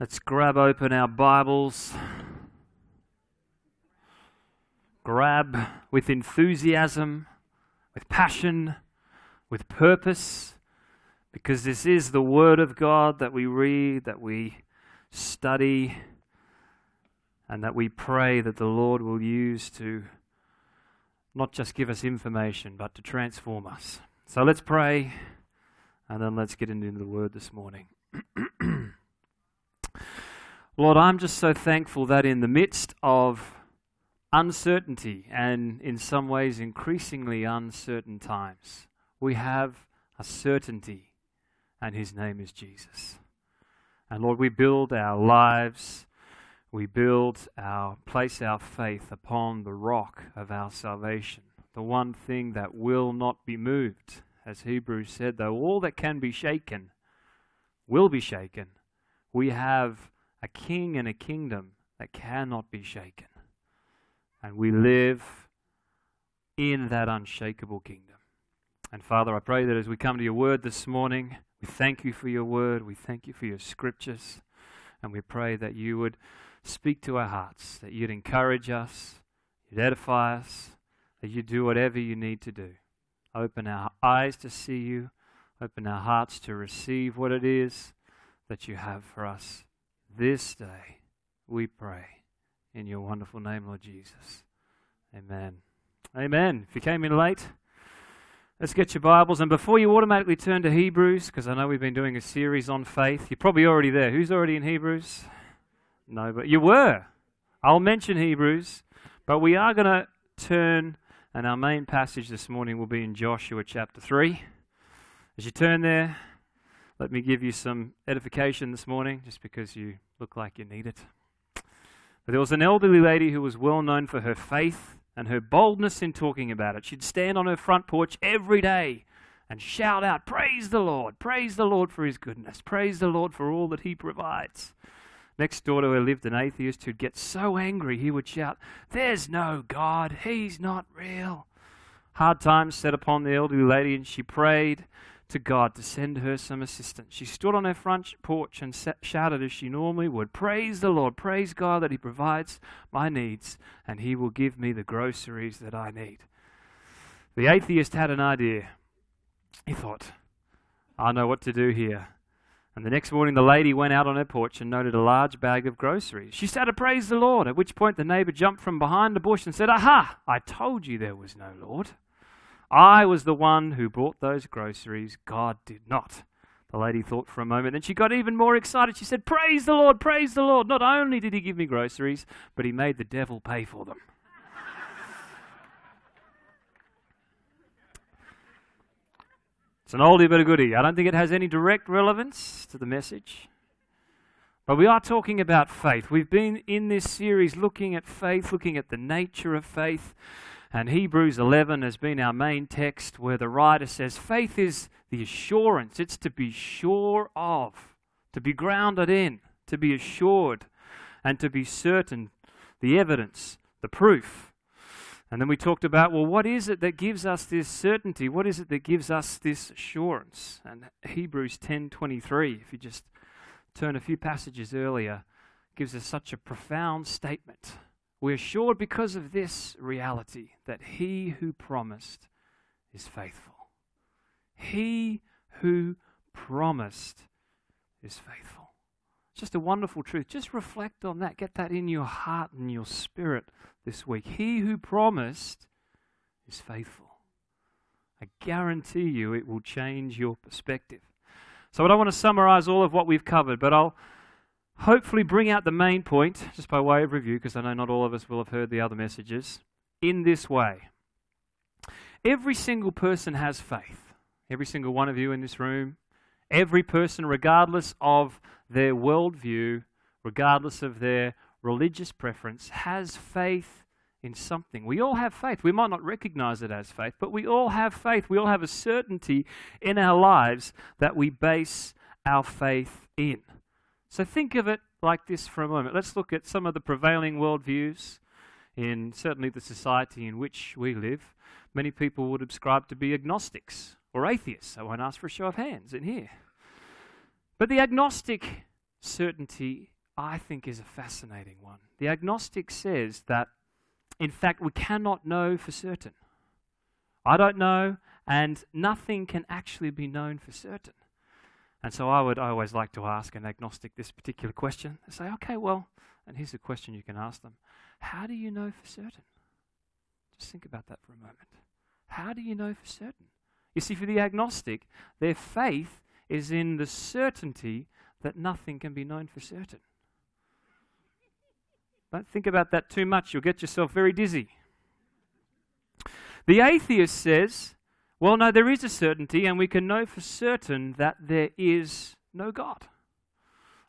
Let's grab open our Bibles. Grab with enthusiasm, with passion, with purpose, because this is the Word of God that we read, that we study, and that we pray that the Lord will use to not just give us information, but to transform us. So let's pray, and then let's get into the Word this morning. Lord, I'm just so thankful that in the midst of uncertainty and in some ways increasingly uncertain times, we have a certainty, and His name is Jesus. And Lord, we build our lives, we build our, place our faith upon the rock of our salvation, the one thing that will not be moved. As Hebrews said, though all that can be shaken will be shaken, we have a king and a kingdom that cannot be shaken. And we live in that unshakable kingdom. And Father, I pray that as we come to your word this morning, we thank you for your word, we thank you for your scriptures, and we pray that you would speak to our hearts, that you'd encourage us, you'd edify us, that you do whatever you need to do. Open our eyes to see you, open our hearts to receive what it is that you have for us this day, we pray. In your wonderful name, Lord Jesus. Amen. Amen. If you came in late, let's get your Bibles. And before you automatically turn to Hebrews, because I know we've been doing a series on faith, you're probably already there. Who's already in Hebrews? No, but you were. I'll mention Hebrews, but we are going to turn, and our main passage this morning will be in Joshua chapter 3. As you turn there, let me give you some edification this morning, just because you look like you need it. But there was an elderly lady who was well known for her faith and her boldness in talking about it. She'd stand on her front porch every day and shout out, Praise the Lord! Praise the Lord for his goodness! Praise the Lord for all that he provides. Next door to her lived an atheist who'd get so angry he would shout, There's no God! He's not real! Hard times set upon the elderly lady, and she prayed to God to send her some assistance. She stood on her front porch and shouted as she normally would Praise the Lord, praise God that He provides my needs, and He will give me the groceries that I need. The atheist had an idea. He thought, I know what to do here. And the next morning, the lady went out on her porch and noted a large bag of groceries. She started to praise the Lord, at which point the neighbor jumped from behind the bush and said, Aha! I told you there was no Lord. I was the one who brought those groceries. God did not. The lady thought for a moment, then she got even more excited. She said, Praise the Lord, praise the Lord. Not only did he give me groceries, but he made the devil pay for them. it's an oldie but a goodie. I don't think it has any direct relevance to the message. But we are talking about faith. We've been in this series looking at faith, looking at the nature of faith. And Hebrews 11 has been our main text where the writer says faith is the assurance, it's to be sure of, to be grounded in, to be assured, and to be certain, the evidence, the proof. And then we talked about, well, what is it that gives us this certainty? What is it that gives us this assurance? And Hebrews 10:23, if you just turn a few passages earlier, gives us such a profound statement. We're assured because of this reality that he who promised is faithful. He who promised is faithful. It's just a wonderful truth. Just reflect on that. Get that in your heart and your spirit this week. He who promised is faithful. I guarantee you it will change your perspective. So, I don't want to summarize all of what we've covered, but I'll hopefully bring out the main point, just by way of review, because I know not all of us will have heard the other messages, in this way. Every single person has faith. Every single one of you in this room, every person, regardless of their worldview, regardless of their religious preference, has faith in something. We all have faith. We might not recognize it as faith, but we all have faith. We all have a certainty in our lives that we base our faith in. So think of it like this for a moment. Let's look at some of the prevailing worldviews in certainly the society in which we live. Many people would ascribe to be agnostics or atheists. I won't ask for a show of hands in here. But the agnostic certainty, I think, is a fascinating one. The agnostic says that, in fact, we cannot know for certain. I don't know, and nothing can actually be known for certain. And so I would always like to ask an agnostic this particular question. They say, okay, well, and here's a question you can ask them How do you know for certain? Just think about that for a moment. How do you know for certain? You see, for the agnostic, their faith is in the certainty that nothing can be known for certain. Don't think about that too much, you'll get yourself very dizzy. The atheist says, well, no, there is a certainty, and we can know for certain that there is no God.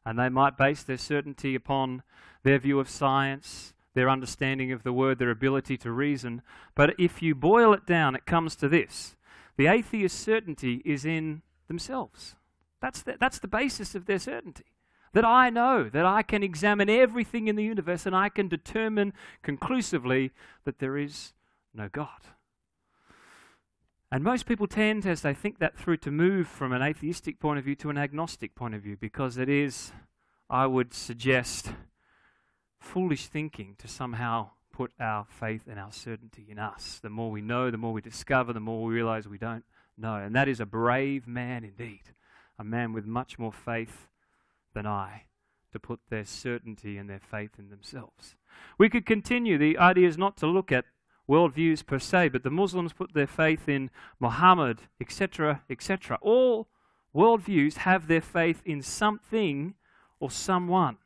And they might base their certainty upon their view of science, their understanding of the word, their ability to reason. But if you boil it down, it comes to this the atheist's certainty is in themselves. That's the, that's the basis of their certainty. That I know, that I can examine everything in the universe and I can determine conclusively that there is no God. And most people tend, as they think that through, to move from an atheistic point of view to an agnostic point of view because it is, I would suggest, foolish thinking to somehow put our faith and our certainty in us. The more we know, the more we discover, the more we realize we don't know. And that is a brave man indeed, a man with much more faith than I, to put their certainty and their faith in themselves. We could continue. The idea is not to look at worldviews per se, but the Muslims put their faith in Muhammad, etc., etc. All worldviews have their faith in something or someone.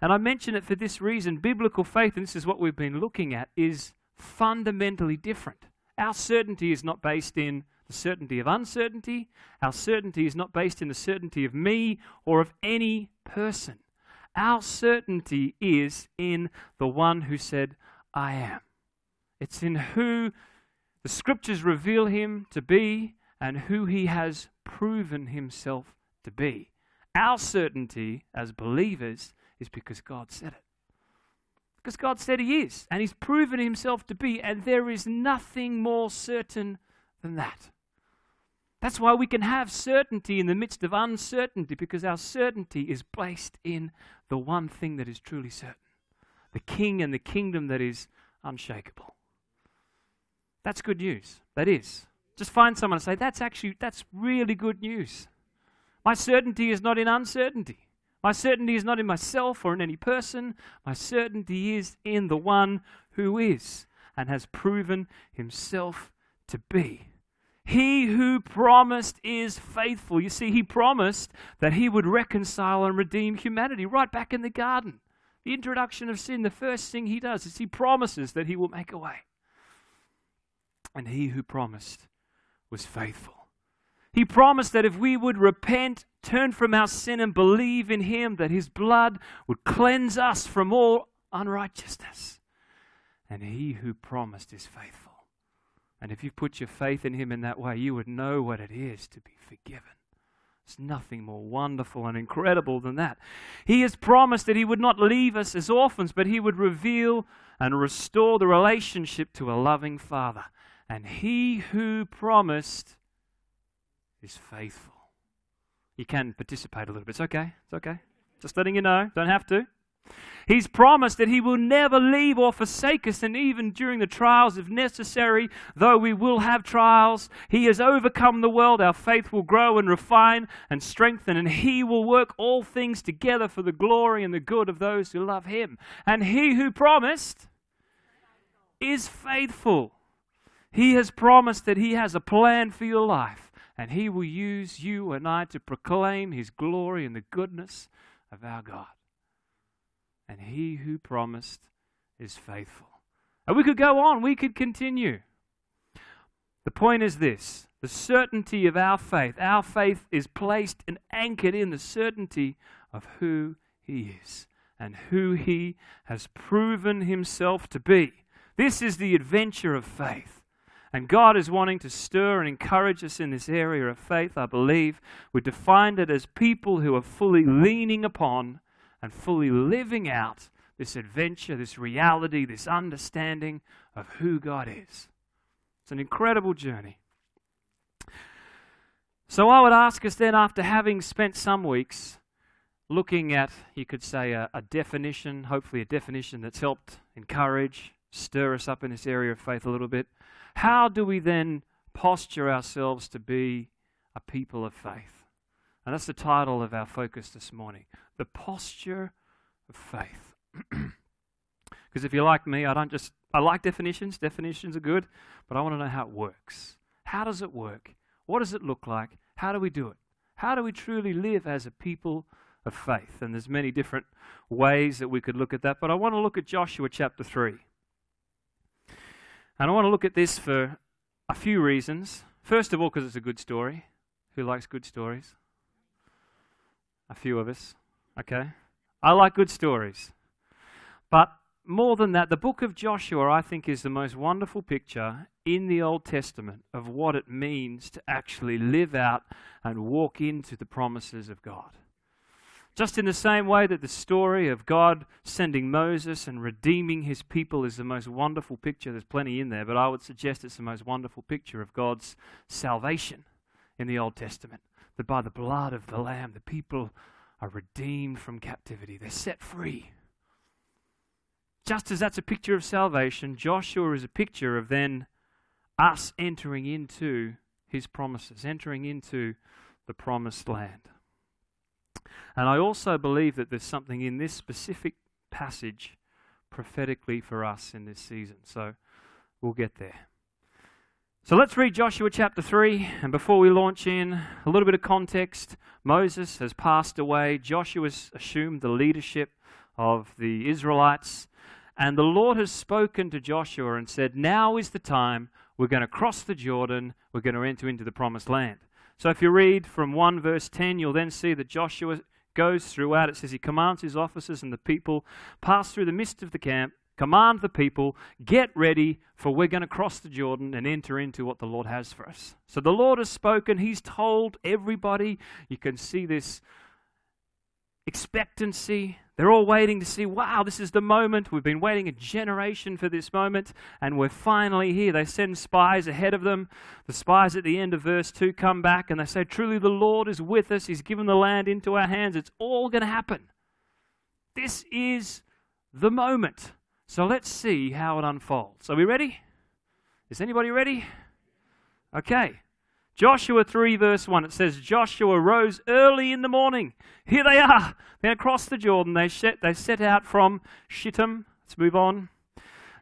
And I mention it for this reason biblical faith, and this is what we've been looking at, is fundamentally different. Our certainty is not based in the certainty of uncertainty. Our certainty is not based in the certainty of me or of any person. Our certainty is in the one who said, I am. It's in who the scriptures reveal him to be and who he has proven himself to be. Our certainty as believers is because God said it. Because God said He is, and He's proven Himself to be, and there is nothing more certain than that. That's why we can have certainty in the midst of uncertainty, because our certainty is placed in the one thing that is truly certain the King and the kingdom that is unshakable. That's good news. That is. Just find someone and say, that's actually, that's really good news. My certainty is not in uncertainty. My certainty is not in myself or in any person. My certainty is in the one who is and has proven himself to be. He who promised is faithful. You see, he promised that he would reconcile and redeem humanity right back in the garden. The introduction of sin, the first thing he does is he promises that he will make a way. And he who promised was faithful. He promised that if we would repent, turn from our sin, and believe in Him, that His blood would cleanse us from all unrighteousness. And He who promised is faithful. And if you put your faith in Him in that way, you would know what it is to be forgiven. There's nothing more wonderful and incredible than that. He has promised that He would not leave us as orphans, but He would reveal and restore the relationship to a loving Father. And He who promised is faithful. You can participate a little bit. It's okay. It's okay. Just letting you know. Don't have to. He's promised that He will never leave or forsake us, and even during the trials, if necessary, though we will have trials, He has overcome the world. Our faith will grow and refine and strengthen, and He will work all things together for the glory and the good of those who love Him. And He who promised is faithful. He has promised that He has a plan for your life and He will use you and I to proclaim His glory and the goodness of our God. And He who promised is faithful. And we could go on, we could continue. The point is this the certainty of our faith. Our faith is placed and anchored in the certainty of who He is and who He has proven Himself to be. This is the adventure of faith. And God is wanting to stir and encourage us in this area of faith, I believe. We defined it as people who are fully leaning upon and fully living out this adventure, this reality, this understanding of who God is. It's an incredible journey. So I would ask us then, after having spent some weeks looking at, you could say, a, a, definition, hopefully a definition that's helped encourage, stir us up in this area of faith a little bit. How do we then posture ourselves to be a people of faith? And that's the title of our focus this morning The Posture of Faith. Because if you're like me, I don't just, I like definitions, definitions are good, but I want to know how it works. How does it work? What does it look like? How do we do it? How do we truly live as a people of faith? And there's many different ways that we could look at that, but I want to look at Joshua chapter 3. And I want to look at this for a few reasons. First of all, because it's a good story. Who likes good stories? A few of us. Okay. I like good stories. But more than that, the book of Joshua, I think, is the most wonderful picture in the Old Testament of what it means to actually live out and walk into the promises of God. Just in the same way that the story of God sending Moses and redeeming his people is the most wonderful picture, there's plenty in there, but I would suggest it's the most wonderful picture of God's salvation in the Old Testament. That by the blood of the Lamb, the people are redeemed from captivity, they're set free. Just as that's a picture of salvation, Joshua is a picture of then us entering into his promises, entering into the promised land. And I also believe that there's something in this specific passage prophetically for us in this season. So we'll get there. So let's read Joshua chapter 3. And before we launch in, a little bit of context. Moses has passed away. Joshua's assumed the leadership of the Israelites. And the Lord has spoken to Joshua and said, Now is the time. We're going to cross the Jordan. We're going to enter into the promised land. So if you read from 1 verse 10, you'll then see that Joshua goes throughout. It says he commands his officers and the people, pass through the midst of the camp, command the people, get ready, for we're going to cross the Jordan and enter into what the Lord has for us. So the Lord has spoken. He's told everybody. You can see this expectancy. They're all waiting to see, wow, this is the moment. We've been waiting a generation for this moment, and we're finally here. They send spies ahead of them. The spies at the end of verse 2 come back and they say, Truly, the Lord is with us. He's given the land into our hands. It's all going to happen. This is the moment. So let's see how it unfolds. Are we ready? Is anybody ready? Okay. Joshua 3, verse 1, it says, Joshua rose early in the morning. Here they are. They across the Jordan. They set, they set out from Shittim. Let's move on.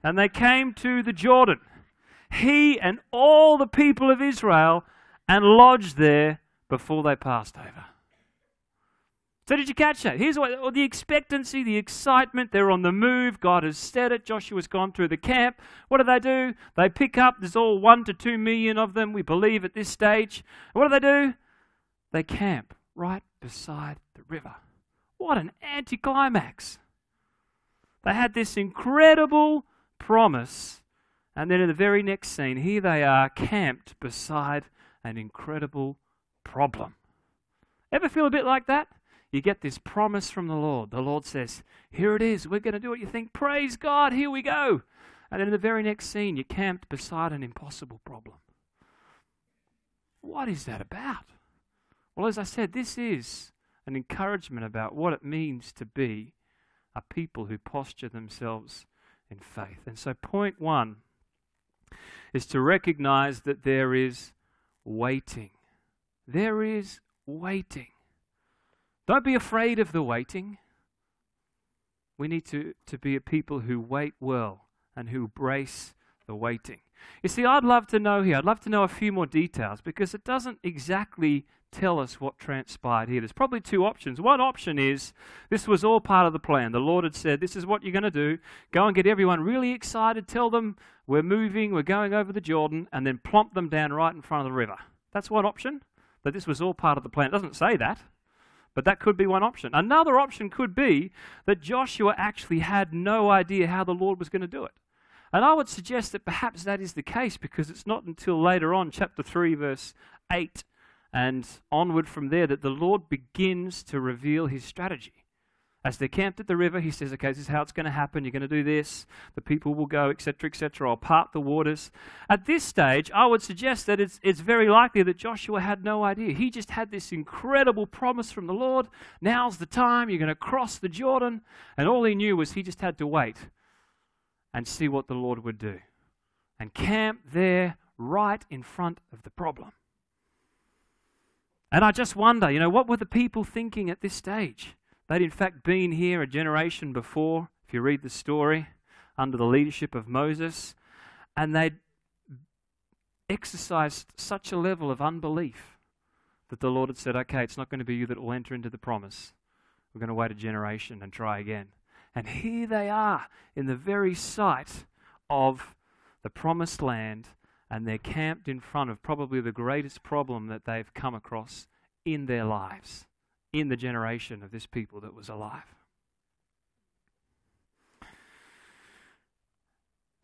And they came to the Jordan. He and all the people of Israel and lodged there before they passed over. So did you catch that? Here's what oh, the expectancy, the excitement, they're on the move. God has said it. Joshua's gone through the camp. What do they do? They pick up, there's all one to two million of them, we believe, at this stage. what do they do? They camp right beside the river. What an anticlimax. They had this incredible promise, and then in the very next scene, here they are camped beside an incredible problem. Ever feel a bit like that? You get this promise from the Lord. The Lord says, Here it is. We're going to do what you think. Praise God. Here we go. And in the very next scene, you're camped beside an impossible problem. What is that about? Well, as I said, this is an encouragement about what it means to be a people who posture themselves in faith. And so, point one is to recognize that there is waiting. There is waiting. Don't be afraid of the waiting. We need to, to be a people who wait well and who brace the waiting. You see, I'd love to know here, I'd love to know a few more details because it doesn't exactly tell us what transpired here. There's probably two options. One option is this was all part of the plan. The Lord had said, This is what you're going to do. Go and get everyone really excited. Tell them we're moving, we're going over the Jordan, and then plump them down right in front of the river. That's one option. That this was all part of the plan. It doesn't say that. But that could be one option. Another option could be that Joshua actually had no idea how the Lord was going to do it. And I would suggest that perhaps that is the case because it's not until later on, chapter 3, verse 8, and onward from there, that the Lord begins to reveal his strategy. As they're camped at the river, he says, Okay, this is how it's going to happen. You're going to do this. The people will go, etc., etc. I'll part the waters. At this stage, I would suggest that it's, it's very likely that Joshua had no idea. He just had this incredible promise from the Lord. Now's the time. You're going to cross the Jordan. And all he knew was he just had to wait and see what the Lord would do. And camp there right in front of the problem. And I just wonder, you know, what were the people thinking at this stage? They'd in fact been here a generation before, if you read the story, under the leadership of Moses, and they'd exercised such a level of unbelief that the Lord had said, okay, it's not going to be you that will enter into the promise. We're going to wait a generation and try again. And here they are in the very sight of the promised land and they're camped in front of probably the greatest problem that they've come across in their lives, in the generation of this people that was alive.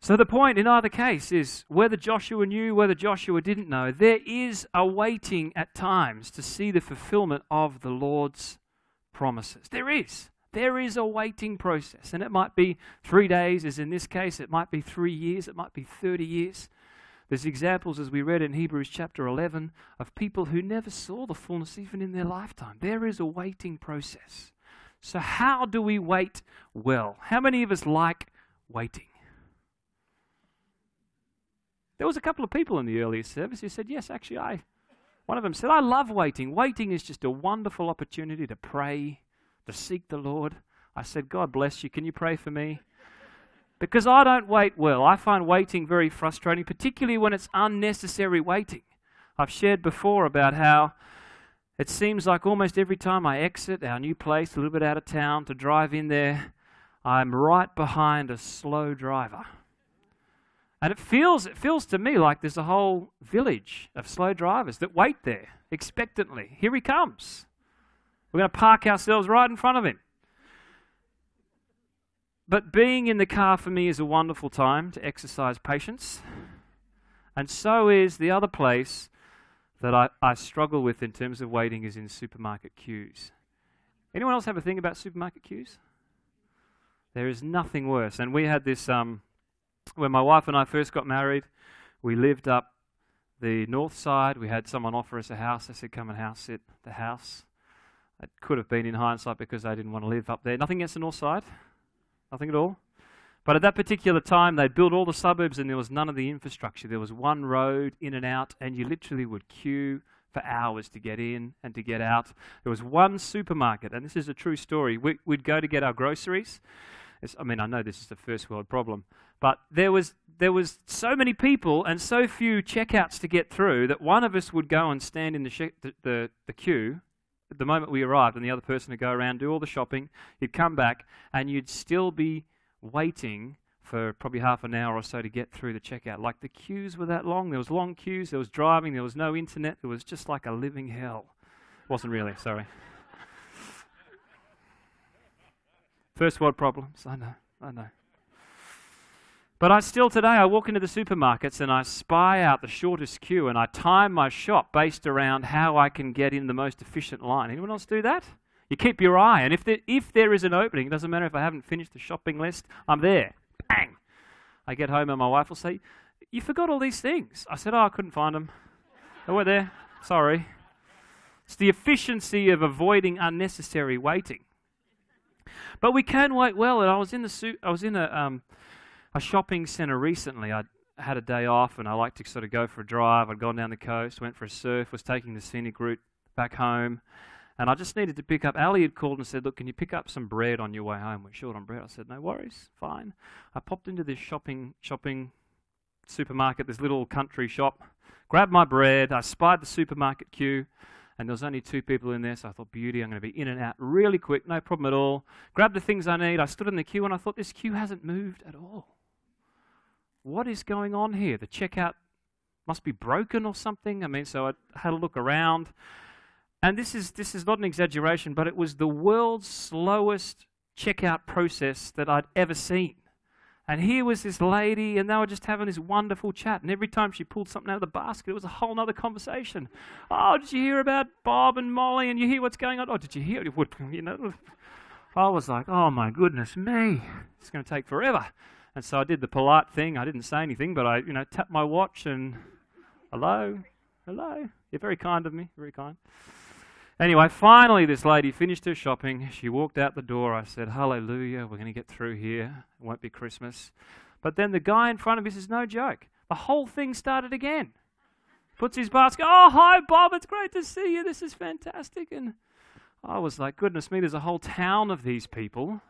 So the point in either case is whether Joshua knew, whether Joshua didn't know, there is a waiting at times to see the fulfillment of the Lord's promises. There is. There is a waiting process. And it might be three days, as in this case, it might be three years, it might be 30 years. There's examples, as we read in Hebrews chapter 11, of people who never saw the fullness even in their lifetime. There is a waiting process. So, how do we wait well? How many of us like waiting? There was a couple of people in the earlier service who said, Yes, actually, I. One of them said, I love waiting. Waiting is just a wonderful opportunity to pray, to seek the Lord. I said, God bless you. Can you pray for me? Because I don't wait well. I find waiting very frustrating, particularly when it's unnecessary waiting. I've shared before about how it seems like almost every time I exit our new place, a little bit out of town, to drive in there, I'm right behind a slow driver. And it feels, it feels to me like there's a whole village of slow drivers that wait there expectantly. Here he comes. We're going to park ourselves right in front of him. But being in the car for me is a wonderful time to exercise patience. And so is the other place that I, I struggle with in terms of waiting is in supermarket queues. Anyone else have a thing about supermarket queues? There is nothing worse. And we had this, um, when my wife and I first got married, we lived up the north side. We had someone offer us a house. They said, come and house sit the house. It could have been in hindsight because they didn't want to live up there. Nothing against the north side. Nothing at all. But at that particular time, they'd built all the suburbs and there was none of the infrastructure. There was one road in and out, and you literally would queue for hours to get in and to get out. There was one supermarket, and this is a true story. We, would go to get our groceries. It's, I mean, I know this is a first world problem, but there was there was so many people and so few checkouts to get through that one of us would go and stand in the, the, the, the queue the moment we arrived, and the other person would go around, do all the shopping, you'd come back, and you'd still be waiting for probably half an hour or so to get through the checkout. Like the queues were that long. There was long queues, there was driving, there was no internet, it was just like a living hell. Wasn't really, sorry. First world problems, I know, I know. But I still today, I walk into the supermarkets and I spy out the shortest queue and I time my shop based around how I can get in the most efficient line. Anyone else do that? You keep your eye, and if there, if there is an opening, it doesn't matter if I haven't finished the shopping list, I'm there. Bang! I get home and my wife will say, You forgot all these things. I said, Oh, I couldn't find them. They were there. Sorry. It's the efficiency of avoiding unnecessary waiting. But we can wait well. And I was in the I was in a um, a shopping centre recently. I had a day off and I like to sort of go for a drive. I'd gone down the coast, went for a surf, was taking the scenic route back home. And I just needed to pick up. Ali had called and said, Look, can you pick up some bread on your way home? We're short on bread. I said, No worries, fine. I popped into this shopping shopping supermarket, this little country shop, grabbed my bread. I spied the supermarket queue, and there was only two people in there, so I thought, Beauty, I'm going to be in and out really quick, no problem at all. Grabbed the things I need. I stood in the queue, and I thought, This queue hasn't moved at all what is going on here? The checkout must be broken or something. I mean, so I had a look around. And this is, this is not an exaggeration, but it was the world's slowest checkout process that I'd ever seen. And here was this lady, and they were just having this wonderful chat. And every time she pulled something out of the basket, it was a whole other conversation. Oh, did you hear about Bob and Molly? And you hear what's going on? Oh, did you hear? You know, I was like, oh my goodness me, it's going to take forever. And so I did the polite thing. I didn't say anything, but I, you know, tapped my watch and, hello, hello. You're very kind of me, very kind. Anyway, finally, this lady finished her shopping. She walked out the door. I said, Hallelujah, we're going to get through here. It won't be Christmas. But then the guy in front of me says, No joke. The whole thing started again. Puts his basket, Oh, hi, Bob. It's great to see you. This is fantastic. And I was like, Goodness me, there's a whole town of these people.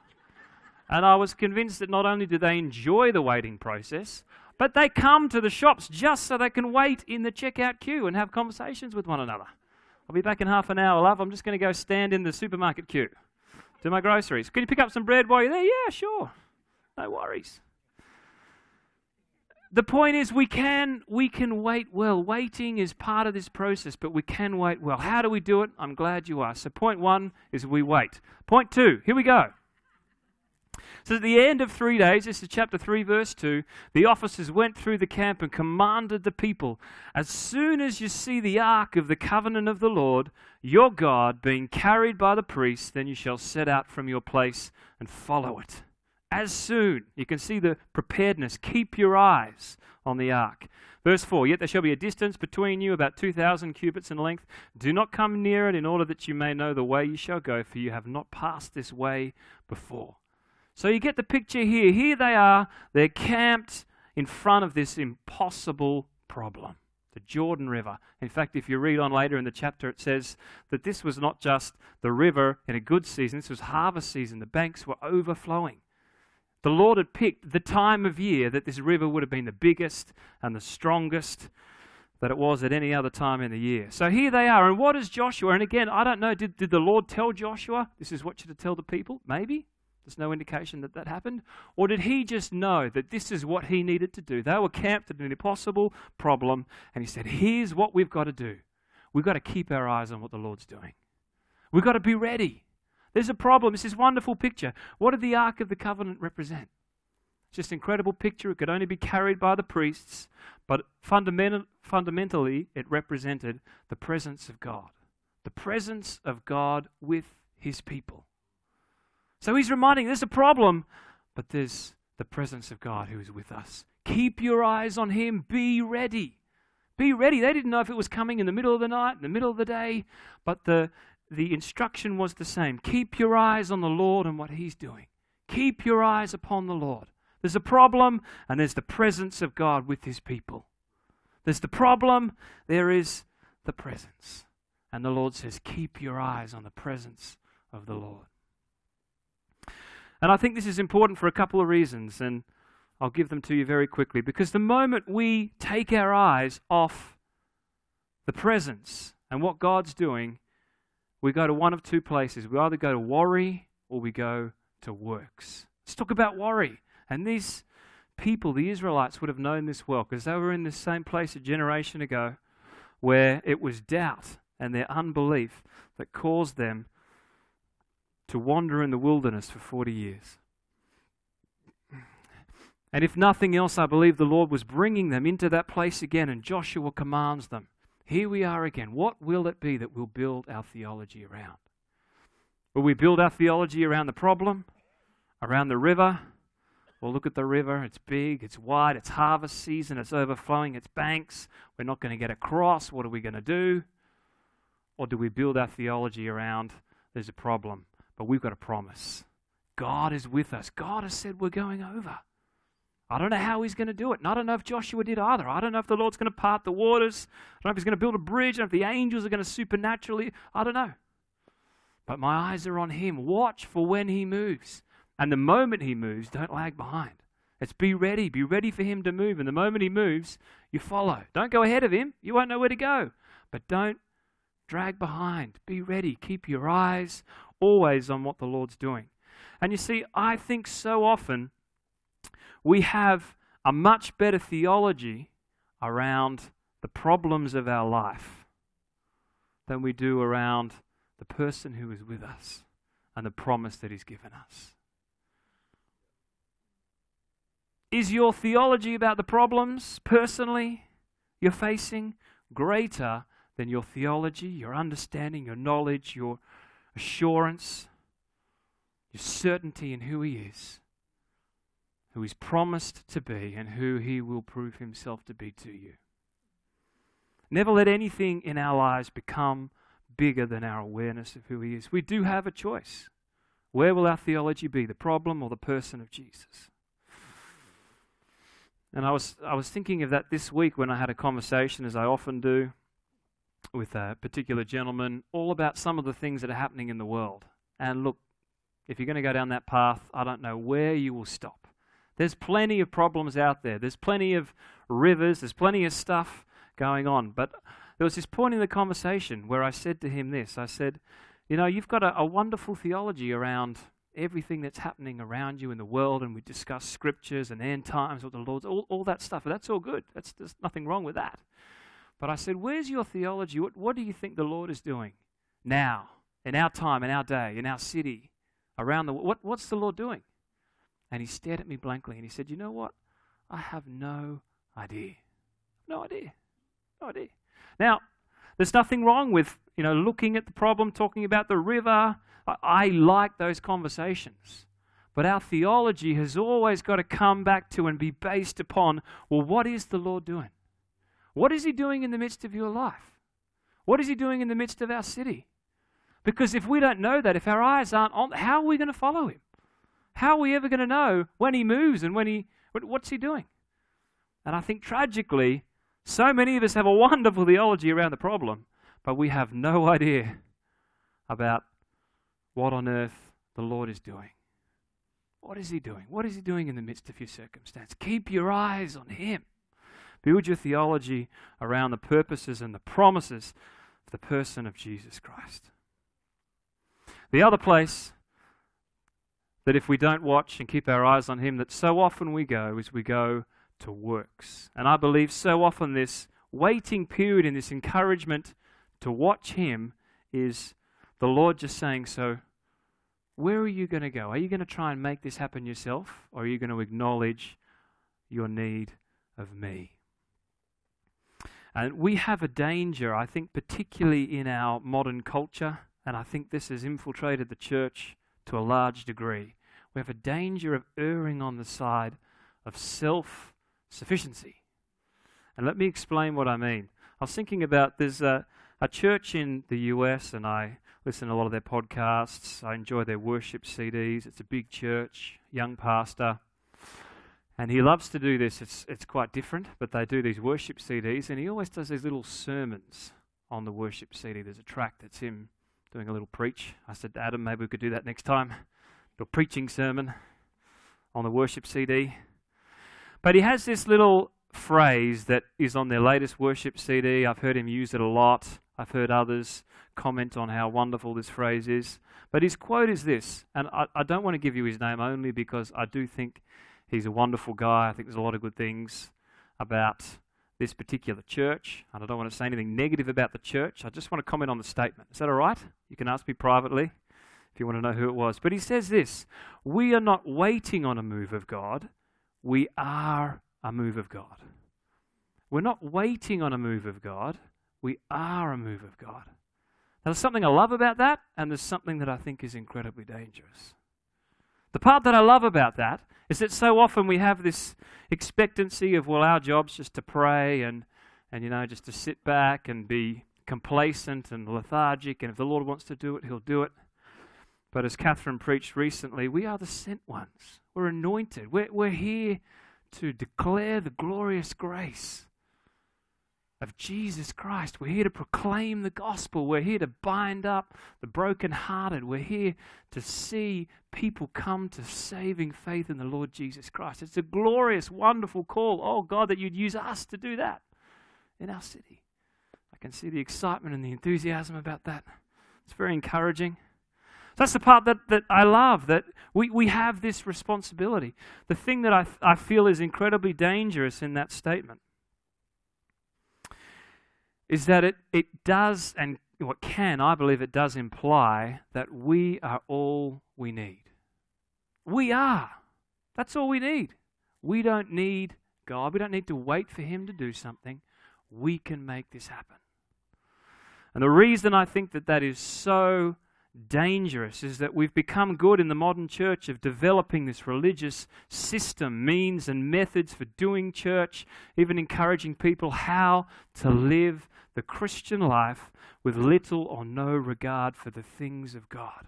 And I was convinced that not only do they enjoy the waiting process, but they come to the shops just so they can wait in the checkout queue and have conversations with one another. I'll be back in half an hour, love. I'm just going to go stand in the supermarket queue, do my groceries. Can you pick up some bread while you're there? Yeah, sure. No worries. The point is we can we can wait well. Waiting is part of this process, but we can wait well. How do we do it? I'm glad you asked. So point 1 is we wait. Point 2, here we go. So at the end of three days, this is chapter 3, verse 2, the officers went through the camp and commanded the people As soon as you see the ark of the covenant of the Lord, your God, being carried by the priests, then you shall set out from your place and follow it. As soon, you can see the preparedness. Keep your eyes on the ark. Verse 4 Yet there shall be a distance between you, about 2,000 cubits in length. Do not come near it, in order that you may know the way you shall go, for you have not passed this way before. So you get the picture here. Here they are, they're camped in front of this impossible problem the Jordan River. In fact, if you read on later in the chapter, it says that this was not just the river in a good season, this was harvest season. The banks were overflowing. The Lord had picked the time of year that this river would have been the biggest and the strongest that it was at any other time in the year. So here they are. And what is Joshua? And again, I don't know, did, did the Lord tell Joshua, this is what you're to tell the people? Maybe. There's no indication that that happened. Or did he just know that this is what he needed to do? They were camped at an impossible problem, and he said, Here's what we've got to do. We've got to keep our eyes on what the Lord's doing. We've got to be ready. There's a problem. It's this wonderful picture. What did the Ark of the Covenant represent? It's just an incredible picture. It could only be carried by the priests, but fundamental, fundamentally, it represented the presence of God. The presence of God with his people. So he's reminding there's a problem, but there's the presence of God who is with us. Keep your eyes on him. Be ready. Be ready. They didn't know if it was coming in the middle of the night, in the middle of the day, but the, the instruction was the same. Keep your eyes on the Lord and what he's doing. Keep your eyes upon the Lord. There's a problem, and there's the presence of God with his people. There's the problem, there is the presence. And the Lord says, Keep your eyes on the presence of the Lord. And I think this is important for a couple of reasons, and I'll give them to you very quickly. Because the moment we take our eyes off the presence and what God's doing, we go to one of two places. We either go to worry or we go to works. Let's talk about worry. And these people, the Israelites, would have known this well because they were in the same place a generation ago where it was doubt and their unbelief that caused them to wander in the wilderness for 40 years. And if nothing else, I believe the Lord was bringing them into that place again, and Joshua commands them Here we are again. What will it be that we'll build our theology around? Will we build our theology around the problem, around the river? Well, look at the river. It's big, it's wide, it's harvest season, it's overflowing its banks. We're not going to get across. What are we going to do? Or do we build our theology around there's a problem? But we've got a promise. God is with us. God has said we're going over. I don't know how he's going to do it. I don't know if Joshua did either. I don't know if the Lord's going to part the waters. I don't know if he's going to build a bridge. I don't know if the angels are going to supernaturally. I don't know. But my eyes are on him. Watch for when he moves. And the moment he moves, don't lag behind. It's be ready. Be ready for him to move. And the moment he moves, you follow. Don't go ahead of him. You won't know where to go. But don't drag behind. Be ready. Keep your eyes always on what the Lord's doing. And you see, I think so often we have a much better theology around the problems of our life than we do around the person who is with us and the promise that He's given us. Is your theology about the problems personally you're facing greater than your theology, your understanding, your knowledge, your assurance your certainty in who He is, who He's promised to be, and who He will prove Himself to be to you. Never let anything in our lives become bigger than our awareness of who He is. We do have a choice. Where will our theology be, the problem or the person of Jesus? And I was, I was thinking of that this week when I had a conversation, as I often do, with a particular gentleman, all about some of the things that are happening in the world. And look, if you're going to go down that path, I don't know where you will stop. There's plenty of problems out there. There's plenty of rivers. There's plenty of stuff going on. But there was this point in the conversation where I said to him this I said, You know, you've got a, a wonderful theology around everything that's happening around you in the world, and we discuss scriptures and end times, what the Lord's, all, all that stuff. That's all good. That's, there's nothing wrong with that. But I said, Where's your theology? What, what do you think the Lord is doing now, in our time, in our day, in our city, around the what, What's the Lord doing? And he stared at me blankly and he said, You know what? I have no idea. No idea. No idea. Now, there's nothing wrong with, you know, looking at the problem, talking about the river. I, I like those conversations. But our theology has always got to come back to and be based upon, well, what is the Lord doing? What is He doing in the midst of your life? What is He doing in the midst of our city? Because if we don't know that, if our eyes aren't on, how are we going to follow Him? How are we ever going to know when He moves and when He, what's He doing? And I think tragically, so many of us have a wonderful theology around the problem, but we have no idea about what on earth the Lord is doing. What is He doing? What is He doing in the midst of your circumstance? Keep your eyes on Him. Build your theology around the purposes and the promises of the person of Jesus Christ. The other place that if we don't watch and keep our eyes on Him, that so often we go is we go to works. And I believe so often this waiting period and this encouragement to watch Him is the Lord just saying, So, where are you going to go? Are you going to try and make this happen yourself, or are you going to acknowledge your need of me? And we have a danger, I think, particularly in our modern culture, and I think this has infiltrated the church to a large degree. We have a danger of erring on the side of self sufficiency. And let me explain what I mean. I was thinking about there's a, a church in the US, and I listen to a lot of their podcasts. I enjoy their worship CDs. It's a big church, young pastor. And he loves to do this. It's, it's quite different, but they do these worship CDs, and he always does these little sermons on the worship CD. There's a track that's him doing a little preach. I said to Adam, maybe we could do that next time. A preaching sermon on the worship CD. But he has this little phrase that is on their latest worship CD. I've heard him use it a lot. I've heard others comment on how wonderful this phrase is. But his quote is this, and I, I don't want to give you his name only because I do think He's a wonderful guy. I think there's a lot of good things about this particular church. And I don't want to say anything negative about the church. I just want to comment on the statement. Is that all right? You can ask me privately if you want to know who it was. But he says this We are not waiting on a move of God, we are a move of God. We're not waiting on a move of God, we are a move of God. Now, there's something I love about that, and there's something that I think is incredibly dangerous. The part that I love about that is that so often we have this expectancy of, well, our job's just to pray and, and you know, just to sit back and be complacent and lethargic, and if the Lord wants to do it, He'll do it. But as Catherine preached recently, we are the sent ones. We're anointed. We're, we're here to declare the glorious grace of Jesus Christ. We're here to proclaim the gospel. We're here to bind up the brokenhearted. We're here to see people come to saving faith in the Lord Jesus Christ. It's a glorious, wonderful call. Oh, God, that you'd use us to do that in our city. I can see the excitement and the enthusiasm about that. It's very encouraging. That's the part that, that I love, that we, we have this responsibility. The thing that I, I feel is incredibly dangerous in that statement is that it, it does, and what can, I believe it does imply that we are all we need. We are. That's all we need. We don't need God. We don't need to wait for Him to do something. We can make this happen. And the reason I think that that is so dangerous is that we've become good in the modern church of developing this religious system, means, and methods for doing church, even encouraging people how to live the Christian life with little or no regard for the things of God.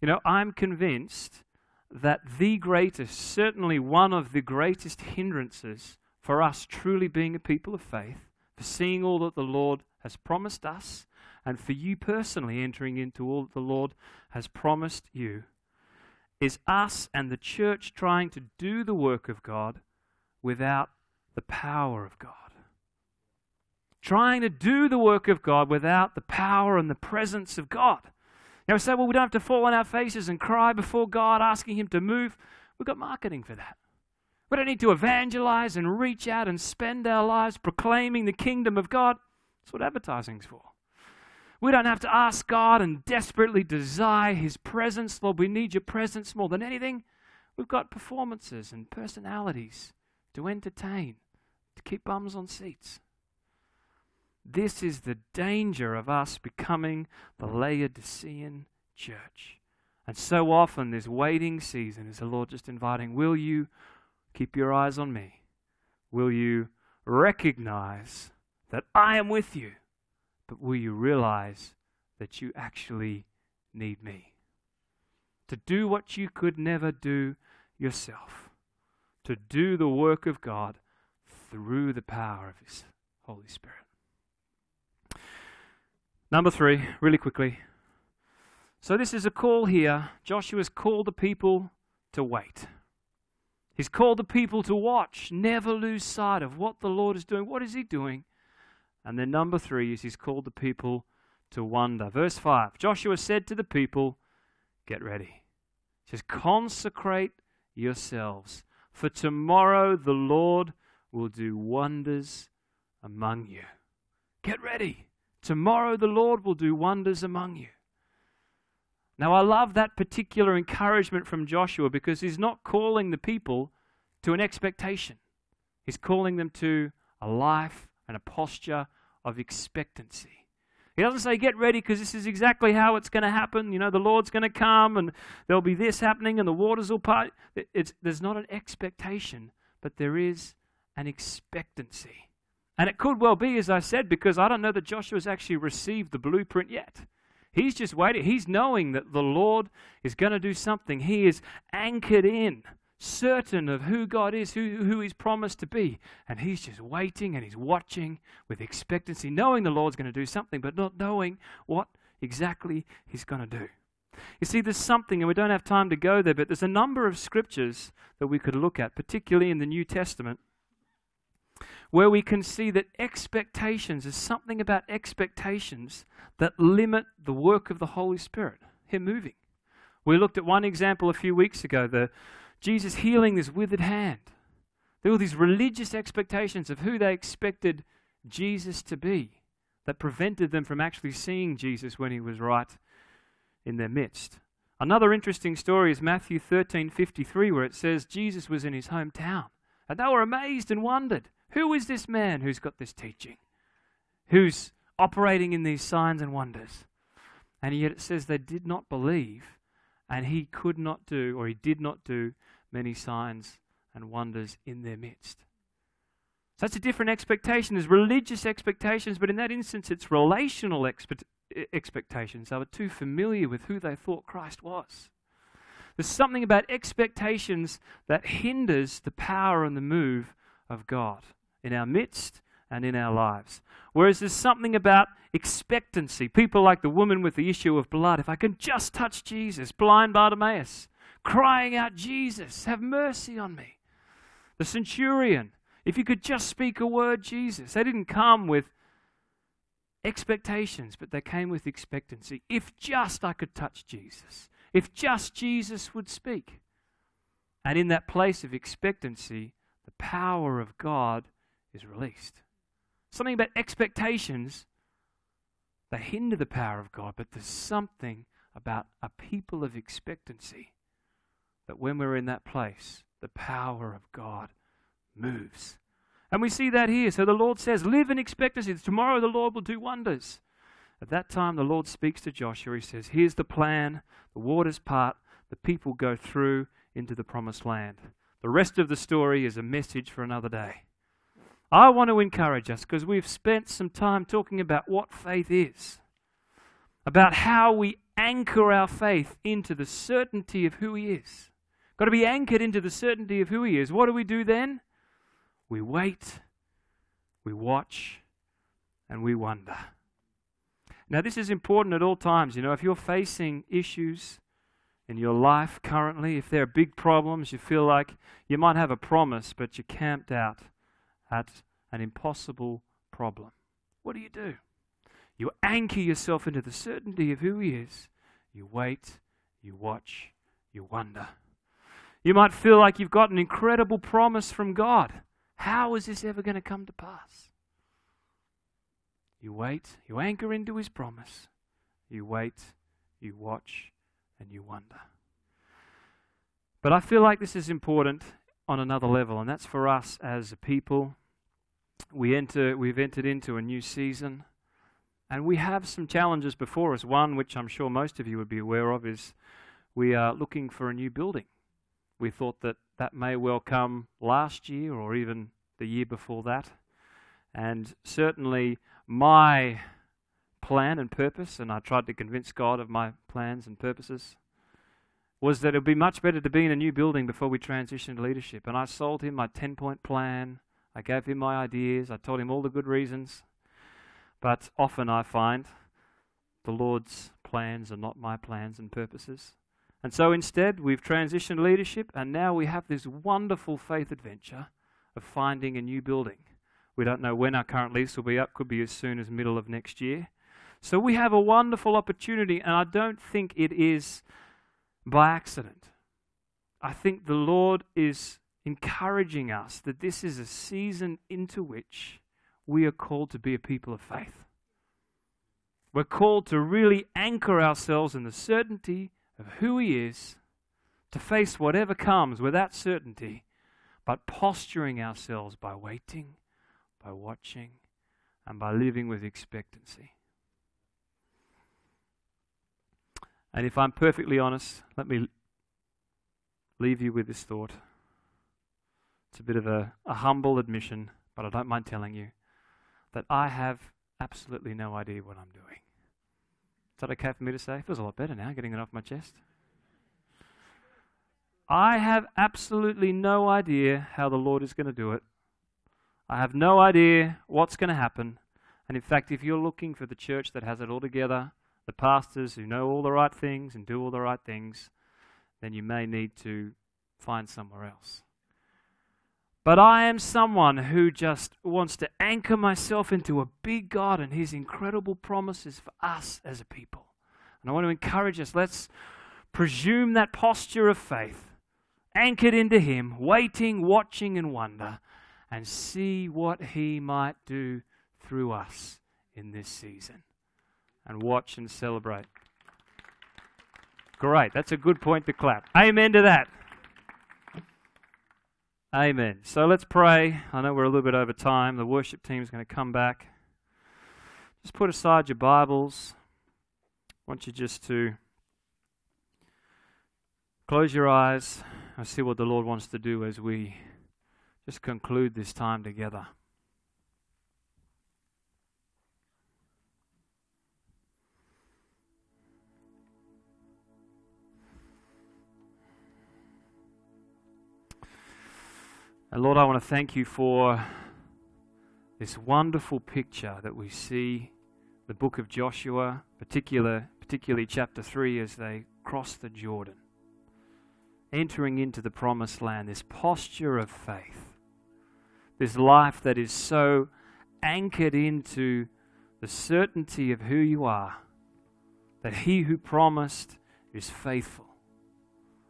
You know, I'm convinced that the greatest, certainly one of the greatest hindrances for us truly being a people of faith, for seeing all that the Lord has promised us, and for you personally entering into all that the Lord has promised you, is us and the church trying to do the work of God without the power of God. Trying to do the work of God without the power and the presence of God. Now we say, well, we don't have to fall on our faces and cry before God, asking Him to move. We've got marketing for that. We don't need to evangelize and reach out and spend our lives proclaiming the kingdom of God. That's what advertising's for. We don't have to ask God and desperately desire His presence. Lord, we need your presence more than anything. We've got performances and personalities to entertain, to keep bums on seats. This is the danger of us becoming the Laodicean church. And so often, this waiting season is the Lord just inviting, Will you keep your eyes on me? Will you recognize that I am with you? But will you realize that you actually need me? To do what you could never do yourself, to do the work of God through the power of His Holy Spirit. Number three, really quickly. So, this is a call here. Joshua's called the people to wait. He's called the people to watch, never lose sight of what the Lord is doing. What is He doing? And then, number three is He's called the people to wonder. Verse 5 Joshua said to the people, Get ready. Says, Consecrate yourselves, for tomorrow the Lord will do wonders among you. Get ready. Tomorrow the Lord will do wonders among you. Now, I love that particular encouragement from Joshua because he's not calling the people to an expectation. He's calling them to a life and a posture of expectancy. He doesn't say, get ready because this is exactly how it's going to happen. You know, the Lord's going to come and there'll be this happening and the waters will part. It's, there's not an expectation, but there is an expectancy. And it could well be, as I said, because I don't know that Joshua's actually received the blueprint yet. He's just waiting. He's knowing that the Lord is going to do something. He is anchored in, certain of who God is, who, who He's promised to be. And he's just waiting and he's watching with expectancy, knowing the Lord's going to do something, but not knowing what exactly He's going to do. You see, there's something, and we don't have time to go there, but there's a number of scriptures that we could look at, particularly in the New Testament, where we can see that expectations is something about expectations that limit the work of the Holy Spirit, Him moving. We looked at one example a few weeks ago, the Jesus healing this withered hand. There were these religious expectations of who they expected Jesus to be that prevented them from actually seeing Jesus when he was right in their midst. Another interesting story is Matthew 13:53 where it says Jesus was in his hometown and they were amazed and wondered. Who is this man who's got this teaching? Who's operating in these signs and wonders? And yet it says they did not believe, and he could not do, or he did not do, many signs and wonders in their midst. So that's a different expectation. There's religious expectations, but in that instance, it's relational expect- expectations. They were too familiar with who they thought Christ was. There's something about expectations that hinders the power and the move of God in our midst and in our lives. Whereas there's something about expectancy. People like the woman with the issue of blood. If I can just touch Jesus, blind Bartimaeus, crying out, Jesus, have mercy on me. The centurion, if you could just speak a word, Jesus. They didn't come with expectations, but they came with expectancy. If just I could touch Jesus, if just Jesus would speak. And in that place of expectancy, the power of God is released. Something about expectations that hinder the power of God, but there's something about a people of expectancy that when we're in that place, the power of God moves. And we see that here. So the Lord says, Live in expectancy. Tomorrow the Lord will do wonders. At that time, the Lord speaks to Joshua. He says, Here's the plan. The waters part. The people go through into the promised land. The rest of the story is a message for another day. I want to encourage us because we've spent some time talking about what faith is, about how we anchor our faith into the certainty of who He is. Got to be anchored into the certainty of who He is. What do we do then? We wait, we watch, and we wonder. Now, this is important at all times. You know, if you're facing issues in your life currently, if there are big problems, you feel like you might have a promise, but you're camped out at an impossible problem. What do you do? You anchor yourself into the certainty of who He is. You wait, you watch, you wonder. You might feel like you've got an incredible promise from God. How is this ever going to come to pass? You wait, you anchor into his promise. You wait, you watch, and you wonder. But I feel like this is important on another level, and that's for us as a people. We enter, we've entered into a new season, and we have some challenges before us. One, which I'm sure most of you would be aware of, is we are looking for a new building. We thought that that may well come last year or even the year before that. And certainly, my plan and purpose, and I tried to convince God of my plans and purposes, was that it would be much better to be in a new building before we transitioned to leadership. And I sold him my 10 point plan. I gave him my ideas. I told him all the good reasons. But often I find the Lord's plans are not my plans and purposes. And so instead, we've transitioned leadership, and now we have this wonderful faith adventure of finding a new building. We don't know when our current lease will be up, could be as soon as middle of next year. So we have a wonderful opportunity, and I don't think it is by accident. I think the Lord is encouraging us that this is a season into which we are called to be a people of faith. We're called to really anchor ourselves in the certainty of who He is, to face whatever comes with that certainty, but posturing ourselves by waiting by watching, and by living with expectancy. And if I'm perfectly honest, let me leave you with this thought. It's a bit of a, a humble admission, but I don't mind telling you that I have absolutely no idea what I'm doing. Is that okay for me to say? It feels a lot better now, getting it off my chest. I have absolutely no idea how the Lord is going to do it. I have no idea what's going to happen. And in fact, if you're looking for the church that has it all together, the pastors who know all the right things and do all the right things, then you may need to find somewhere else. But I am someone who just wants to anchor myself into a big God and His incredible promises for us as a people. And I want to encourage us let's presume that posture of faith, anchored into Him, waiting, watching, and wonder and see what He might do through us in this season. And watch and celebrate. Great. That's a good point to clap. Amen to that. Amen. So let's pray. I know we're a little bit over time. The worship team is going to come back. Just put aside your Bibles. I want you just to close your eyes and see what the Lord wants to do as we just conclude this time together. And Lord, I want to thank you for this wonderful picture that we see the book of Joshua, particular, particularly chapter 3, as they cross the Jordan, entering into the promised land, this posture of faith this life that is so anchored into the certainty of who you are, that he who promised is faithful,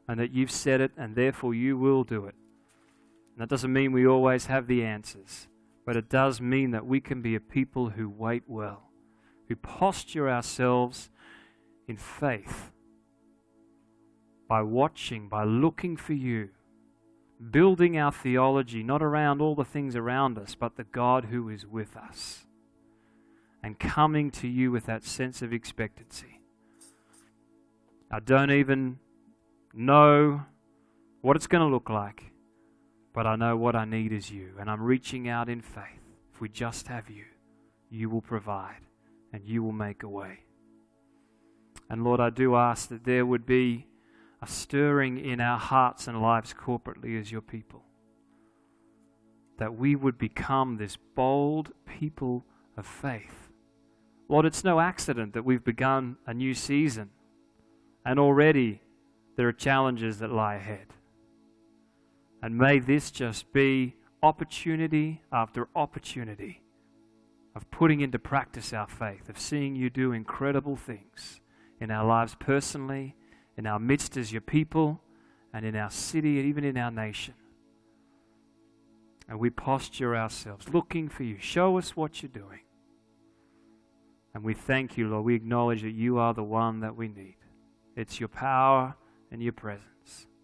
and that you've said it, and therefore you will do it. And that doesn't mean we always have the answers, but it does mean that we can be a people who wait well, who posture ourselves in faith by watching, by looking for you building our theology not around all the things around us, but the God who is with us. and coming to you with that sense of expectancy. I don't even know what it's going to look like, but I know what I need is you. And I'm reaching out in faith. If we just have you, you will provide and you will make a way. And Lord, I do ask that there would be a stirring in our hearts and lives corporately as your people. That we would become this bold people of faith. Lord, it's no accident that we've begun a new season and already there are challenges that lie ahead. And may this just be opportunity after opportunity of putting into practice our faith, of seeing you do incredible things in our lives personally, in our midst as your people, and in our city, and even in our nation. And we posture ourselves looking for you. Show us what you're doing. And we thank you, Lord. We acknowledge that you are the one that we need. It's your power and your presence.